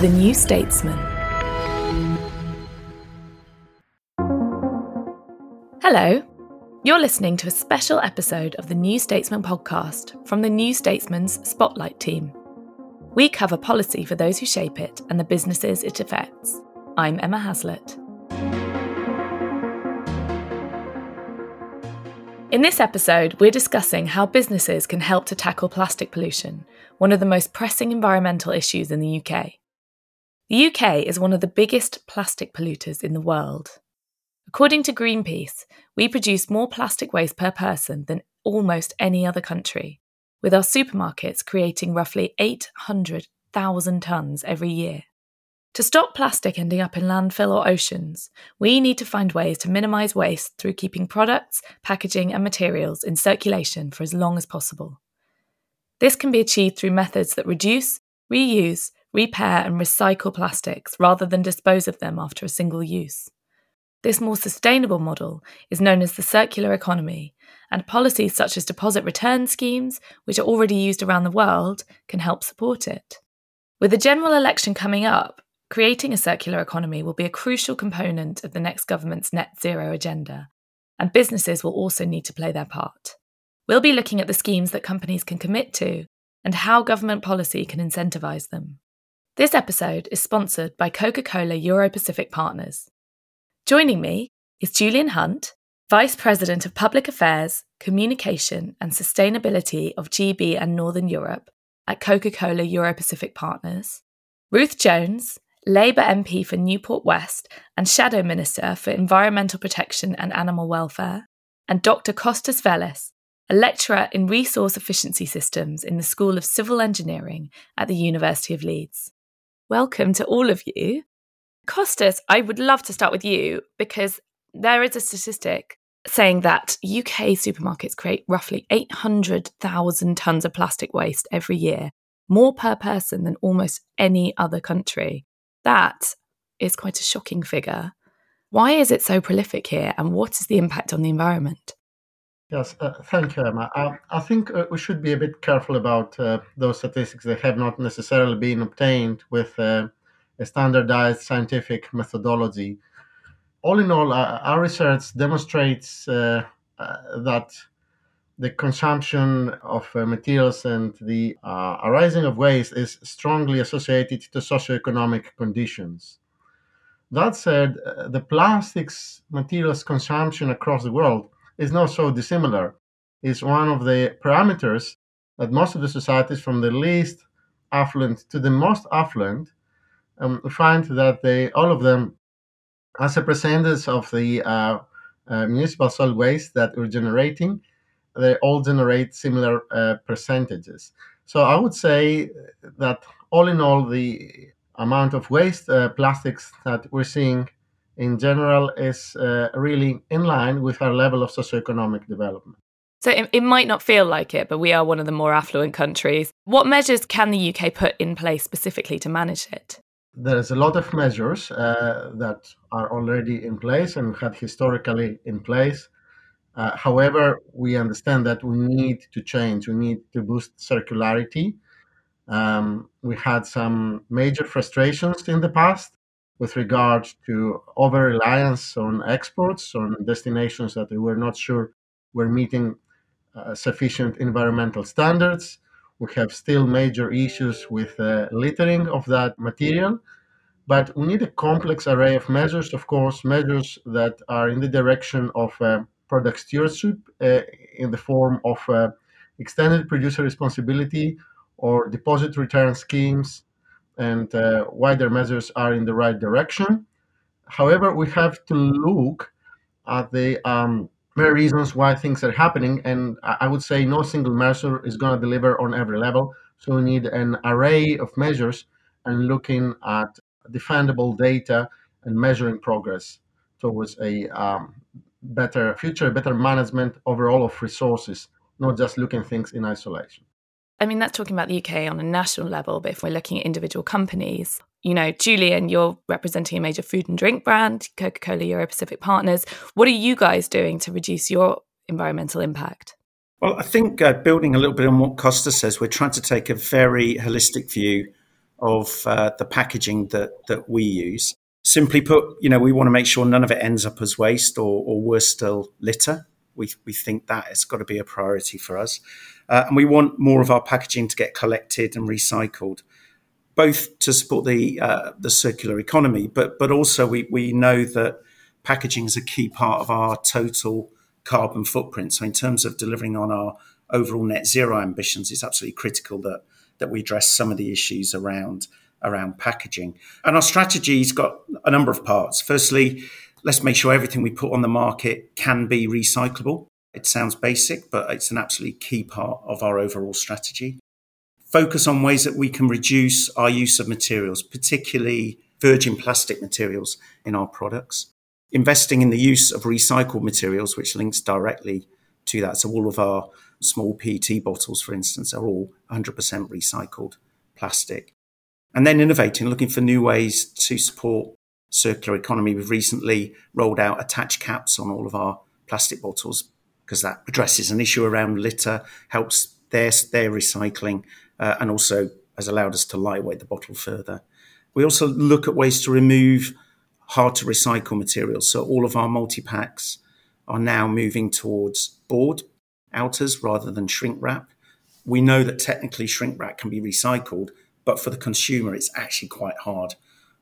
The New Statesman. Hello. You're listening to a special episode of the New Statesman podcast from the New Statesman's Spotlight team. We cover policy for those who shape it and the businesses it affects. I'm Emma Haslett. In this episode, we're discussing how businesses can help to tackle plastic pollution, one of the most pressing environmental issues in the UK. The UK is one of the biggest plastic polluters in the world. According to Greenpeace, we produce more plastic waste per person than almost any other country, with our supermarkets creating roughly 800,000 tonnes every year. To stop plastic ending up in landfill or oceans, we need to find ways to minimise waste through keeping products, packaging, and materials in circulation for as long as possible. This can be achieved through methods that reduce, reuse, repair, and recycle plastics rather than dispose of them after a single use. This more sustainable model is known as the circular economy, and policies such as deposit return schemes, which are already used around the world, can help support it. With the general election coming up, Creating a circular economy will be a crucial component of the next government's net zero agenda, and businesses will also need to play their part. We'll be looking at the schemes that companies can commit to and how government policy can incentivise them. This episode is sponsored by Coca Cola Euro Pacific Partners. Joining me is Julian Hunt, Vice President of Public Affairs, Communication and Sustainability of GB and Northern Europe at Coca Cola Euro Pacific Partners, Ruth Jones, Labour MP for Newport West and Shadow Minister for Environmental Protection and Animal Welfare, and Dr. Costas Velis, a lecturer in resource efficiency systems in the School of Civil Engineering at the University of Leeds. Welcome to all of you. Costas, I would love to start with you because there is a statistic saying that UK supermarkets create roughly 800,000 tonnes of plastic waste every year, more per person than almost any other country. That is quite a shocking figure. Why is it so prolific here, and what is the impact on the environment? Yes, uh, thank you, Emma. I, I think uh, we should be a bit careful about uh, those statistics that have not necessarily been obtained with uh, a standardized scientific methodology. All in all, uh, our research demonstrates uh, that the consumption of materials and the arising of waste is strongly associated to socioeconomic conditions. That said, the plastics materials consumption across the world is not so dissimilar. It's one of the parameters that most of the societies, from the least affluent to the most affluent, um, find that they all of them, as a percentage of the uh, uh, municipal solid waste that we're generating, they all generate similar uh, percentages. So I would say that all in all, the amount of waste uh, plastics that we're seeing in general is uh, really in line with our level of socioeconomic development. So it, it, might not feel like it, but we are one of the more affluent countries. What measures can the UK put in place specifically to manage it? There's a lot of measures uh, that are already in place and had historically in place. Uh, however, we understand that we need to change. We need to boost circularity. Um, we had some major frustrations in the past with regard to over reliance on exports, on destinations that we were not sure were meeting uh, sufficient environmental standards. We have still major issues with uh, littering of that material. But we need a complex array of measures, of course, measures that are in the direction of uh, product stewardship uh, in the form of uh, extended producer responsibility or deposit return schemes, and uh, wider measures are in the right direction. However, we have to look at the um, reasons why things are happening, and I would say no single measure is going to deliver on every level. So we need an array of measures and looking at defendable data and measuring progress towards a um, better future, better management overall of resources, not just looking things in isolation. I mean, that's talking about the UK on a national level, but if we're looking at individual companies, you know, Julian, you're representing a major food and drink brand, Coca Cola Euro Pacific Partners. What are you guys doing to reduce your environmental impact? Well, I think uh, building a little bit on what Costa says, we're trying to take a very holistic view of uh, the packaging that that we use. Simply put, you know, we want to make sure none of it ends up as waste or, or worse still, litter. We, we think that has got to be a priority for us. Uh, and we want more of our packaging to get collected and recycled, both to support the, uh, the circular economy, but, but also we, we know that packaging is a key part of our total carbon footprint. So, in terms of delivering on our overall net zero ambitions, it's absolutely critical that, that we address some of the issues around around packaging. And our strategy's got a number of parts. Firstly, let's make sure everything we put on the market can be recyclable. It sounds basic, but it's an absolutely key part of our overall strategy. Focus on ways that we can reduce our use of materials, particularly virgin plastic materials in our products. Investing in the use of recycled materials, which links directly to that. So, all of our small PET bottles, for instance, are all 100% recycled plastic and then innovating, looking for new ways to support circular economy. We've recently rolled out attached caps on all of our plastic bottles because that addresses an issue around litter, helps their, their recycling, uh, and also has allowed us to lightweight the bottle further. We also look at ways to remove hard to recycle materials. So all of our multi packs are now moving towards board outers rather than shrink wrap. We know that technically shrink wrap can be recycled, but for the consumer, it's actually quite hard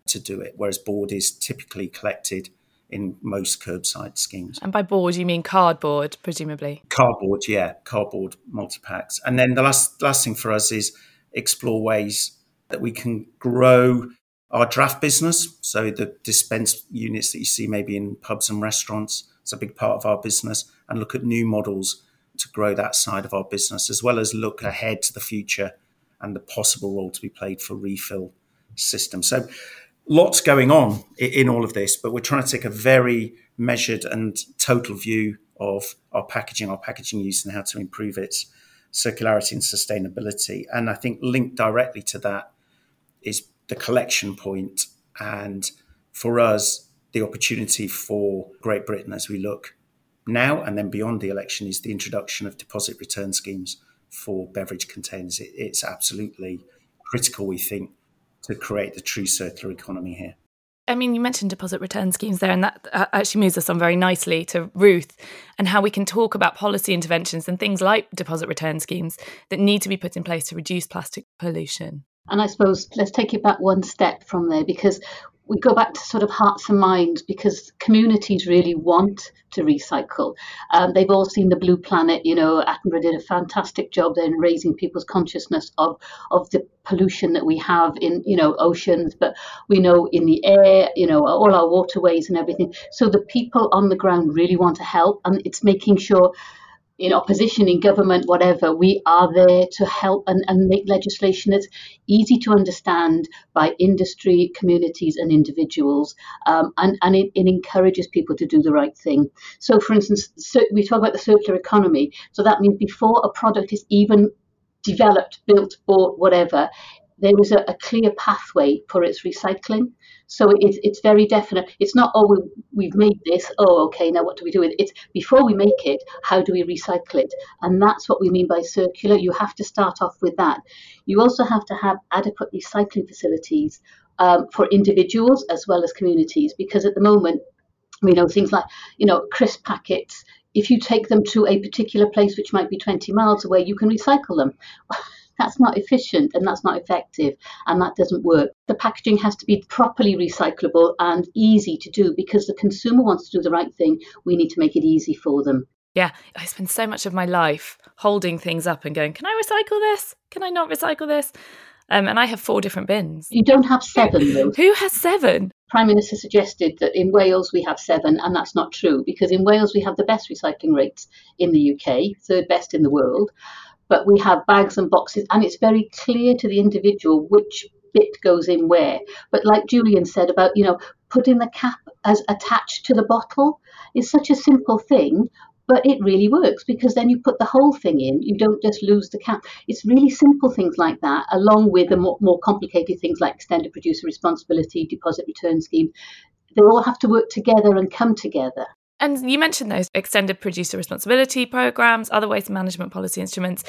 to do it, whereas board is typically collected in most curbside schemes. And by board, you mean cardboard, presumably? Cardboard, yeah, cardboard multi packs. And then the last last thing for us is explore ways that we can grow our draft business. So the dispense units that you see maybe in pubs and restaurants, it's a big part of our business, and look at new models to grow that side of our business, as well as look ahead to the future and the possible role to be played for refill system. So lots going on in all of this, but we're trying to take a very measured and total view of our packaging, our packaging use, and how to improve its circularity and sustainability. And I think linked directly to that is the collection point, and for us, the opportunity for Great Britain as we look now and then beyond the election is the introduction of deposit return schemes for beverage containers. It's absolutely critical, we think, to create the true circular economy here. I mean, you mentioned deposit return schemes there, and that uh, actually moves us on very nicely to Ruth and how we can talk about policy interventions and things like deposit return schemes that need to be put in place to reduce plastic pollution. And I suppose let's take it back one step from there because we go back to sort of hearts and minds because communities really want to recycle. Um, they've all seen the Blue Planet. You know, Attenborough did a fantastic job there in raising people's consciousness of of the pollution that we have in you know oceans, but we know in the air, you know, all our waterways and everything. So the people on the ground really want to help, and it's making sure in opposition, in government, whatever, we are there to help and, and make legislation that's easy to understand by industry, communities, and individuals. Um, and and it, it, encourages people to do the right thing. So, for instance, so we talk about the circular economy. So that means before a product is even developed, built, bought, whatever, there is a, a, clear pathway for its recycling. So it's it's very definite. It's not oh we, we've made this. Oh okay, now what do we do with it? It's before we make it, how do we recycle it? And that's what we mean by circular. You have to start off with that. You also have to have adequate recycling facilities um, for individuals as well as communities, because at the moment we know things like you know crisp packets. If you take them to a particular place which might be 20 miles away, you can recycle them. That's not efficient and that's not effective and that doesn't work. The packaging has to be properly recyclable and easy to do because the consumer wants to do the right thing. We need to make it easy for them. Yeah, I spend so much of my life holding things up and going, can I recycle this? Can I not recycle this? Um, and I have four different bins. You don't have seven, though. Who has seven? Prime Minister suggested that in Wales we have seven, and that's not true because in Wales we have the best recycling rates in the UK, third best in the world but we have bags and boxes, and it's very clear to the individual which bit goes in where. But like Julian said about, you know, putting the cap as attached to the bottle is such a simple thing, but it really works because then you put the whole thing in, you don't just lose the cap. It's really simple things like that, along with the more, more complicated things like extended producer responsibility, deposit return scheme. They all have to work together and come together. And you mentioned those extended producer responsibility programs, other waste management policy instruments.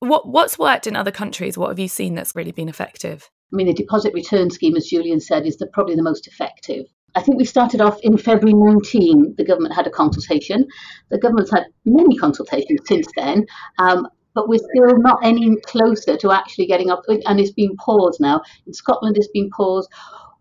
What what's worked in other countries? What have you seen that's really been effective? I mean, the deposit return scheme, as Julian said, is the, probably the most effective. I think we started off in February 19, the government had a consultation. The government's had many consultations since then, um, but we're still not any closer to actually getting up, and it's been paused now. In Scotland, it's been paused.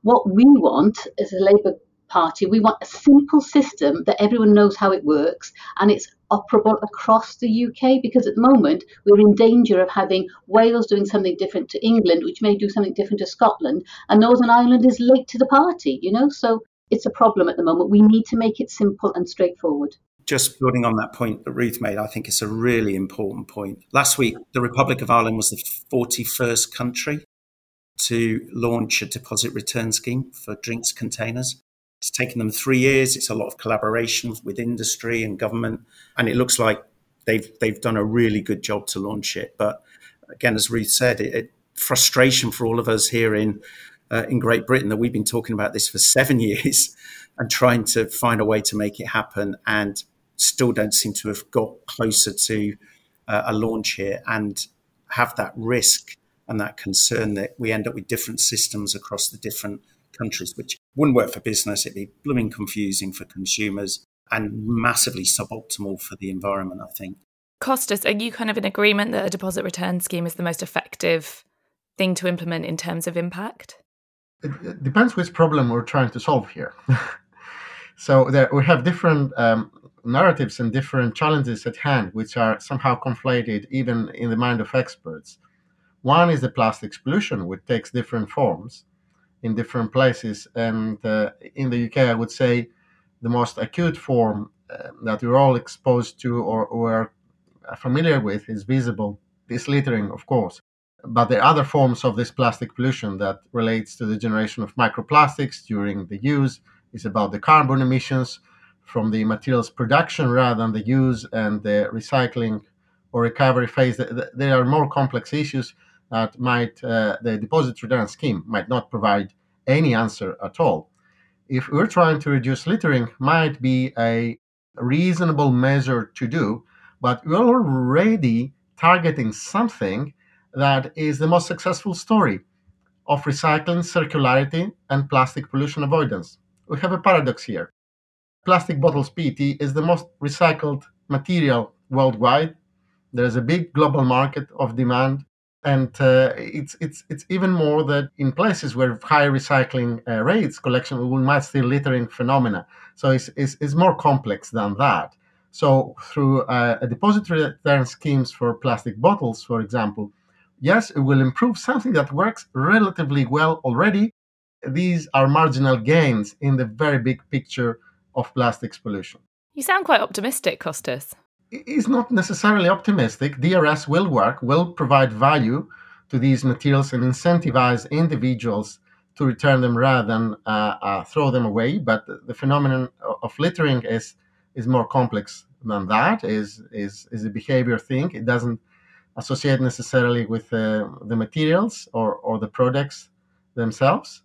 What we want as a Labour Party, we want a simple system that everyone knows how it works and it's operable across the UK because at the moment we're in danger of having Wales doing something different to England, which may do something different to Scotland, and Northern Ireland is late to the party, you know? So it's a problem at the moment. We need to make it simple and straightforward. Just building on that point that Ruth made, I think it's a really important point. Last week, the Republic of Ireland was the 41st country to launch a deposit return scheme for drinks containers. It's taken them three years. It's a lot of collaboration with industry and government, and it looks like they've they've done a really good job to launch it. But again, as Ruth said, it, it frustration for all of us here in uh, in Great Britain that we've been talking about this for seven years and trying to find a way to make it happen, and still don't seem to have got closer to uh, a launch here and have that risk and that concern that we end up with different systems across the different countries, which wouldn't work for business. It'd be blooming confusing for consumers and massively suboptimal for the environment, I think. Costas, are you kind of in agreement that a deposit return scheme is the most effective thing to implement in terms of impact? It depends which problem we're trying to solve here. so there, we have different um, narratives and different challenges at hand, which are somehow conflated even in the mind of experts. One is the plastics pollution, which takes different forms in different places. And uh, in the UK, I would say the most acute form uh, that we're all exposed to or, are familiar with is visible, This littering, of course. But there are other forms of this plastic pollution that relates to the generation of microplastics during the use. It's about the carbon emissions from the materials production rather than the use and the recycling or recovery phase. There are more complex issues that might uh, the deposit return scheme might not provide any answer at all. If we're trying to reduce littering, might be a reasonable measure to do, but we're already targeting something that is the most successful story of recycling, circularity, and plastic pollution avoidance. We have a paradox here. Plastic bottles PET is the most recycled material worldwide. There's a big global market of demand and uh, it's it's it's even more that in places where high recycling uh, rates, collection we might see littering phenomena. So it's, it's, it's more complex than that. So through uh, a deposit return schemes for plastic bottles, for example, yes, it will improve something that works relatively well already. These are marginal gains in the very big picture of plastics pollution. You sound quite optimistic, Costas is not necessarily optimistic. DRS will work, will provide value to these materials and incentivize individuals to return them rather than uh, uh, throw them away. But the phenomenon of littering is is more complex than that. is is is a behavior thing. It doesn't associate necessarily with uh, the materials or or the products themselves.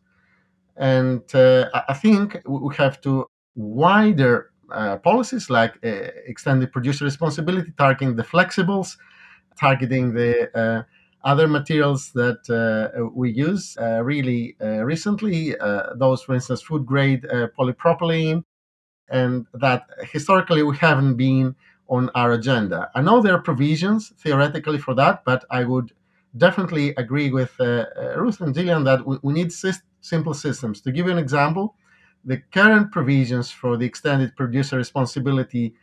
And uh, I think we have to wider uh, policies like uh, extended producer responsibility, targeting the flexibles, targeting the uh, other materials that uh, we use really recently, those, for instance, food grade polypropylene, and that historically we haven't been on our agenda. I know there are provisions theoretically for that, but I would definitely agree with Ruth and Julian that we, we need simple systems. To give you an example, the current provisions for the extended producer responsibility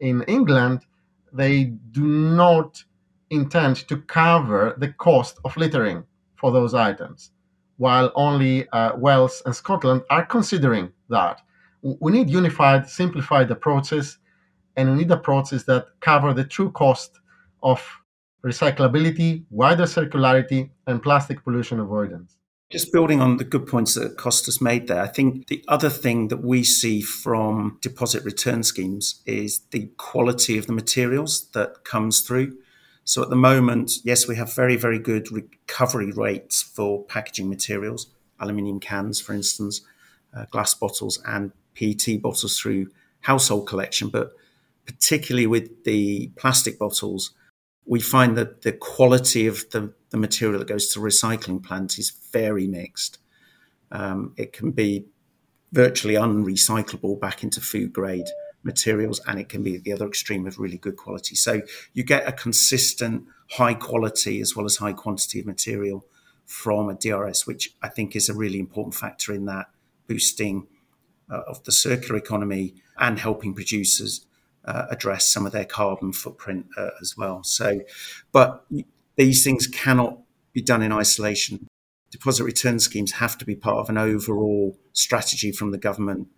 in England, they do not intend to cover the cost of littering for those items, while only uh, Wales and Scotland are considering that. We need unified, simplified approaches, and we need approaches that cover the true cost of recyclability, wider circularity, and plastic pollution avoidance. Just building on the good points that Costas made there, I think the other thing that we see from deposit return schemes is the quality of the materials that comes through. So at the moment, yes, we have very, very good recovery rates for packaging materials, aluminium cans, for instance, uh, glass bottles, and PET bottles through household collection. But particularly with the plastic bottles, we find that the quality of the, the material that goes to recycling plants is very mixed. Um, it can be virtually unrecyclable back into food grade materials, and it can be the other extreme of really good quality. So you get a consistent high quality as well as high quantity of material from a DRS, which I think is a really important factor in that boosting uh, of the circular economy and helping producers uh, address some of their carbon footprint uh, as well. So, but these things cannot be done in isolation. Deposit return schemes have to be part of an overall strategy from the government,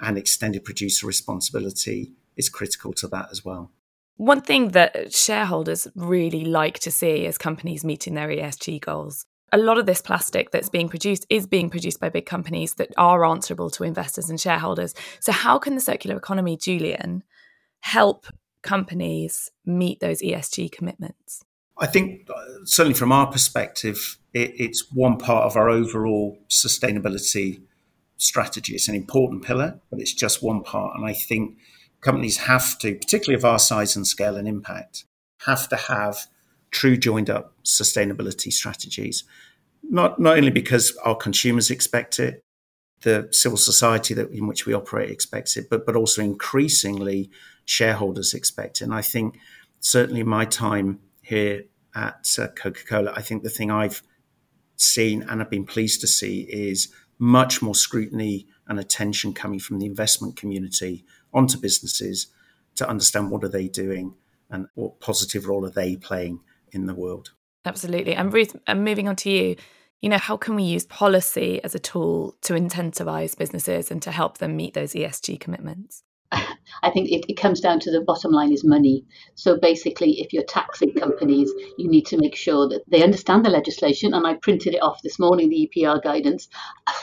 and extended producer responsibility is critical to that as well. One thing that shareholders really like to see is companies meeting their ESG goals. A lot of this plastic that's being produced is being produced by big companies that are answerable to investors and shareholders. So, how can the circular economy, Julian, help companies meet those ESG commitments? I think, uh, certainly from our perspective, it, it's one part of our overall sustainability strategy. It's an important pillar, but it's just one part. And I think companies have to, particularly of our size and scale and impact, have to have true joined up sustainability strategies. Not, not only because our consumers expect it, the civil society that in which we operate expects it, but but also increasingly shareholders expect. And I think certainly my time here at uh, Coca Cola, I think the thing I've seen and I've been pleased to see is much more scrutiny and attention coming from the investment community onto businesses to understand what are they doing and what positive role are they playing in the world. Absolutely. And Ruth, I'm moving on to you you know, how can we use policy as a tool to incentivize businesses and to help them meet those ESG commitments? I think it, it, comes down to the bottom line is money. So basically, if you're taxing companies, you need to make sure that they understand the legislation. And I printed it off this morning, the EPR guidance.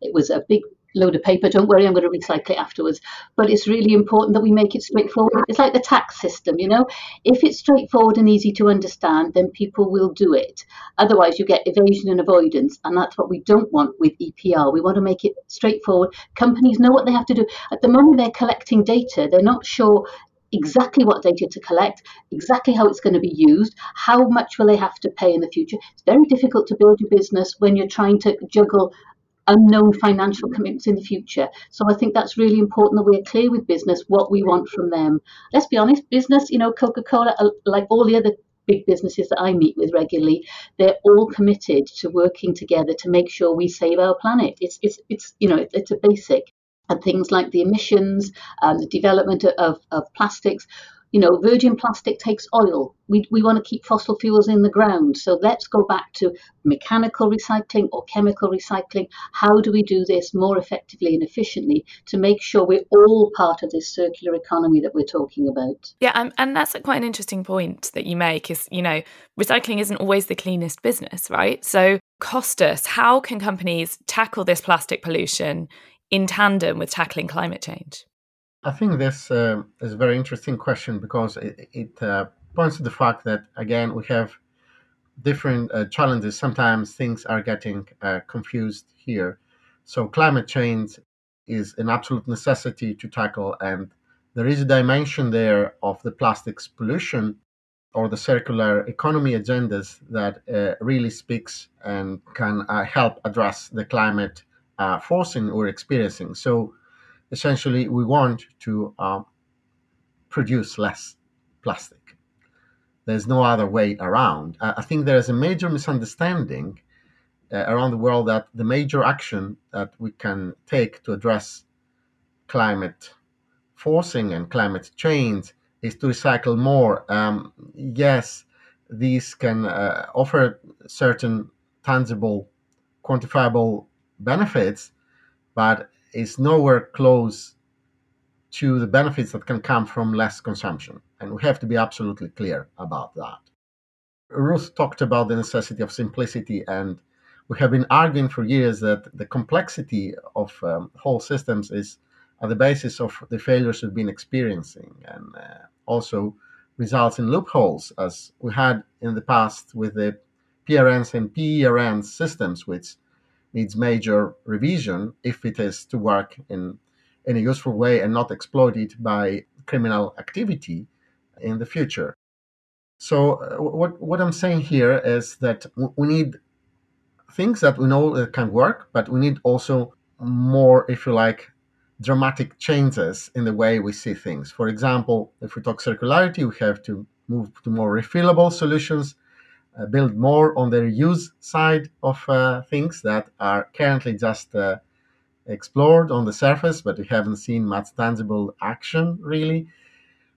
It was a big load of paper. Don't worry, I'm going to recycle it afterwards. But it's really important that we make it straightforward. It's like the tax system, you know. If it's straightforward and easy to understand, then people will do it. Otherwise, you get evasion and avoidance, and that's what we don't want with EPR. We want to make it straightforward. Companies know what they have to do. At the moment, they're collecting data. They're not sure exactly what data to collect, exactly how it's going to be used, how much will they have to pay in the future. It's very difficult to build your business when you're trying to juggle unknown financial commitments in the future. So I think that's really important that we're clear with business what we want from them. Let's be honest, business, you know, Coca Cola, uh, like all the other big businesses that I meet with regularly, they're all committed to working together to make sure we save our planet. It's it's it's you know it's a basic. And things like the emissions, um, the development of, of plastics, you know, virgin plastic takes oil. We, we want to keep fossil fuels in the ground. So let's go back to mechanical recycling or chemical recycling. How do we do this more effectively and efficiently to make sure we're all part of this circular economy that we're talking about? Yeah, and, and that's quite an interesting point that you make is, you know, recycling isn't always the cleanest business, right? So, Costas, how can companies tackle this plastic pollution in tandem with tackling climate change? I think this uh, is a very interesting question because it, it uh, points to the fact that, again, we have different uh, challenges. Sometimes things are getting uh, confused here. So, climate change is an absolute necessity to tackle, and there is a dimension there of the plastics pollution or the circular economy agendas that uh, really speaks and can uh, help address the climate forcing we're experiencing. So, essentially we want to um, produce less plastic. There's no other way around. I think there is a major misunderstanding uh, around the world that the major action that we can take to address climate forcing and climate change is to recycle more. Um, yes, these can uh, offer certain tangible, quantifiable benefits, but is nowhere close to the benefits that can come from less consumption. And we have to be absolutely clear about that. Ruth talked about the necessity of simplicity, and we have been arguing for years that the complexity of um, whole systems is at the basis of the failures we've been experiencing, and uh, also results in loopholes, as we had in the past with the PRNs and PERNs systems, which needs major revision if it is to work in, in a useful way and not exploited by criminal activity in the future. So uh, what what I'm saying here is that we need things that we know that can work, but we need also more, if you like, dramatic changes in the way we see things. For example, if we talk circularity, we have to move to more refillable solutions, build more on the reuse side of uh, things that are currently just uh, explored on the surface, but we haven't seen much tangible action really.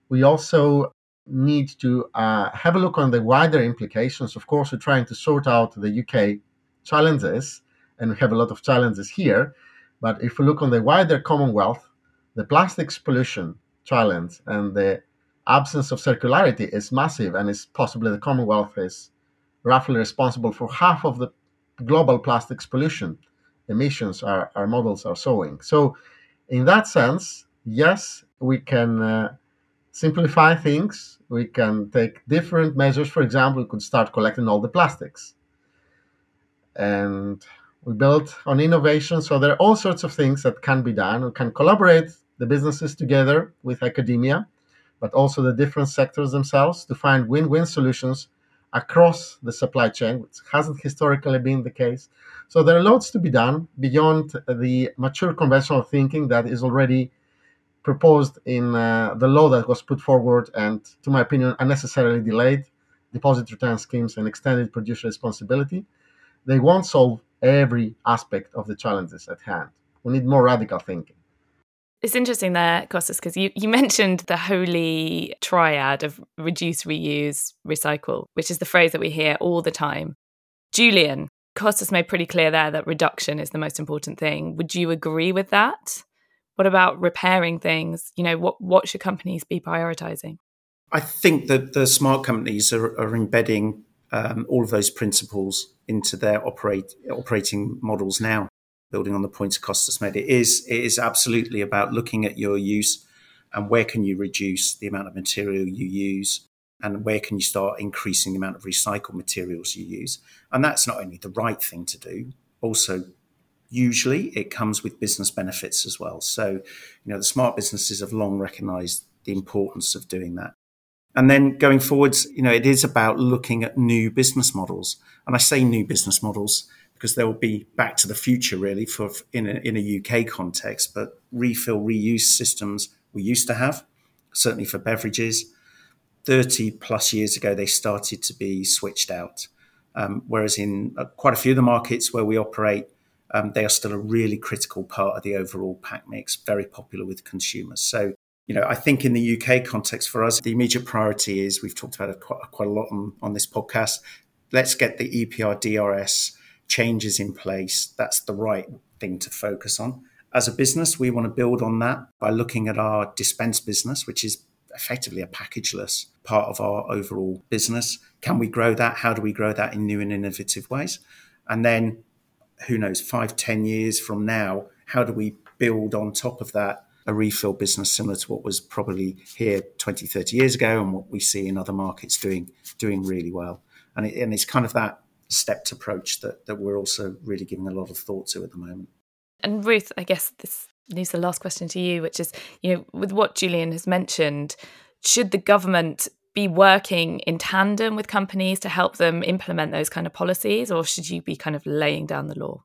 We also need to uh, have a look on the wider implications. Of course, we're trying to sort out the UK challenges, and we have a lot of challenges here. But if we look on the wider Commonwealth, the plastics pollution challenge and the absence of circularity is massive, and it's possibly the Commonwealth is roughly responsible for half of the global plastics pollution emissions our, our models are showing. So, in that sense, yes, we can uh, simplify things. We can take different measures. For example, we could start collecting all the plastics. And we build on innovation. So there are all sorts of things that can be done. We can collaborate the businesses together with academia, but also the different sectors themselves to find win-win solutions across the supply chain, which hasn't historically been the case. So there are lots to be done beyond the mature conventional thinking that is already proposed in uh, the law that was put forward and, to my opinion, unnecessarily delayed deposit return schemes and extended producer responsibility. They won't solve every aspect of the challenges at hand. We need more radical thinking. It's interesting there, Costas, because you, you mentioned the holy triad of reduce, reuse, recycle, which is the phrase that we hear all the time. Julian, Costas made pretty clear there that reduction is the most important thing. Would you agree with that? What about repairing things? You know, what, what should companies be prioritizing? I think that the smart companies are, are embedding um, all of those principles into their operate, operating models now building on the points Costas made, it is it is absolutely about looking at your use and where can you reduce the amount of material you use and where can you start increasing the amount of recycled materials you use. And that's not only the right thing to do, also usually it comes with business benefits as well. So, you know, the smart businesses have long recognized the importance of doing that. And then going forwards, you know, it is about looking at new business models. And I say new business models because there will be back to the future really for in a, in a UK context. But refill reuse systems we used to have, certainly for beverages. 30 plus years ago, they started to be switched out. Um, whereas in uh, quite a few of the markets where we operate, um, they are still a really critical part of the overall pack mix, very popular with consumers. So, you know, I think in the UK context for us, the immediate priority is we've talked about it quite, quite a lot on, on this podcast. Let's get the EPR DRS changes in place, that's the right thing to focus on. As a business, we want to build on that by looking at our dispense business, which is effectively a packageless part of our overall business. Can we grow that? How do we grow that in new and innovative ways? And then, who knows, five, ten years from now, how do we build on top of that a refill business similar to what was probably here 20, 30 years ago and what we see in other markets doing doing really well? And, it, and it's kind of that stepped approach that, that we're also really giving a lot of thought to at the moment. And Ruth, I guess this leaves the last question to you, which is, you know, with what Julian has mentioned, should the government be working in tandem with companies to help them implement those kind of policies, or should you be kind of laying down the law?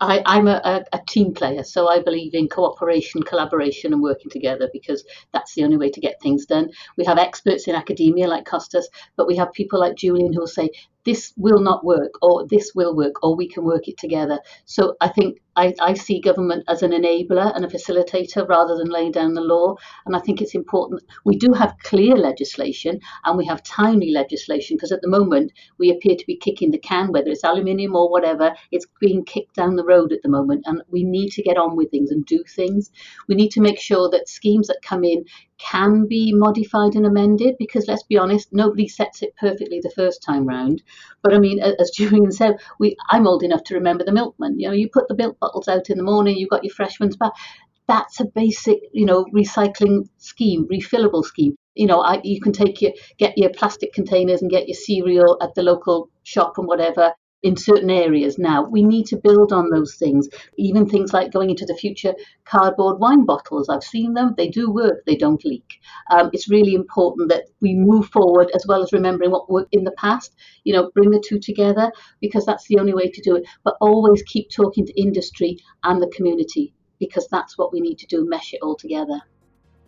I, I'm a, a, a, team player, so I believe in cooperation, collaboration, and working together because that's the only way to get things done. We have experts in academia like Costas, but we have people like Julian who will say, this will not work, or this will work, or we can work it together. So I think I, I, see government as an enabler and a facilitator rather than laying down the law. And I think it's important. We do have clear legislation and we have timely legislation because at the moment we appear to be kicking the can, whether it's aluminium or whatever, it's being kicked down the road at the moment. And we need to get on with things and do things. We need to make sure that schemes that come in can be modified and amended because let's be honest, nobody sets it perfectly the first time round. But I mean, as Julian said, we I'm old enough to remember the milkman. You know, you put the milk bottles out in the morning, you've got your fresh ones back. That's a basic, you know, recycling scheme, refillable scheme. You know, I, you can take your get your plastic containers and get your cereal at the local shop and whatever, in certain areas now. We need to build on those things. Even things like going into the future, cardboard wine bottles. I've seen them, they do work, they don't leak. Um, it's really important that we move forward as well as remembering what worked in the past, you know, bring the two together because that's the only way to do it. But always keep talking to industry and the community because that's what we need to do, mesh it all together.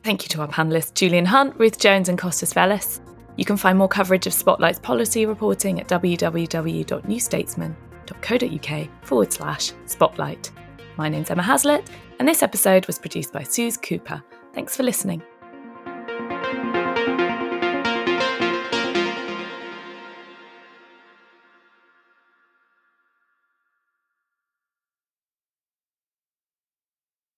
Thank you to our panellists Julian Hunt, Ruth Jones, and Costas Velis. You can find more coverage of Spotlight's policy reporting at www.newstatesman.co.uk forward slash spotlight. My name's Emma Haslett, and this episode was produced by Suze Cooper. Thanks for listening.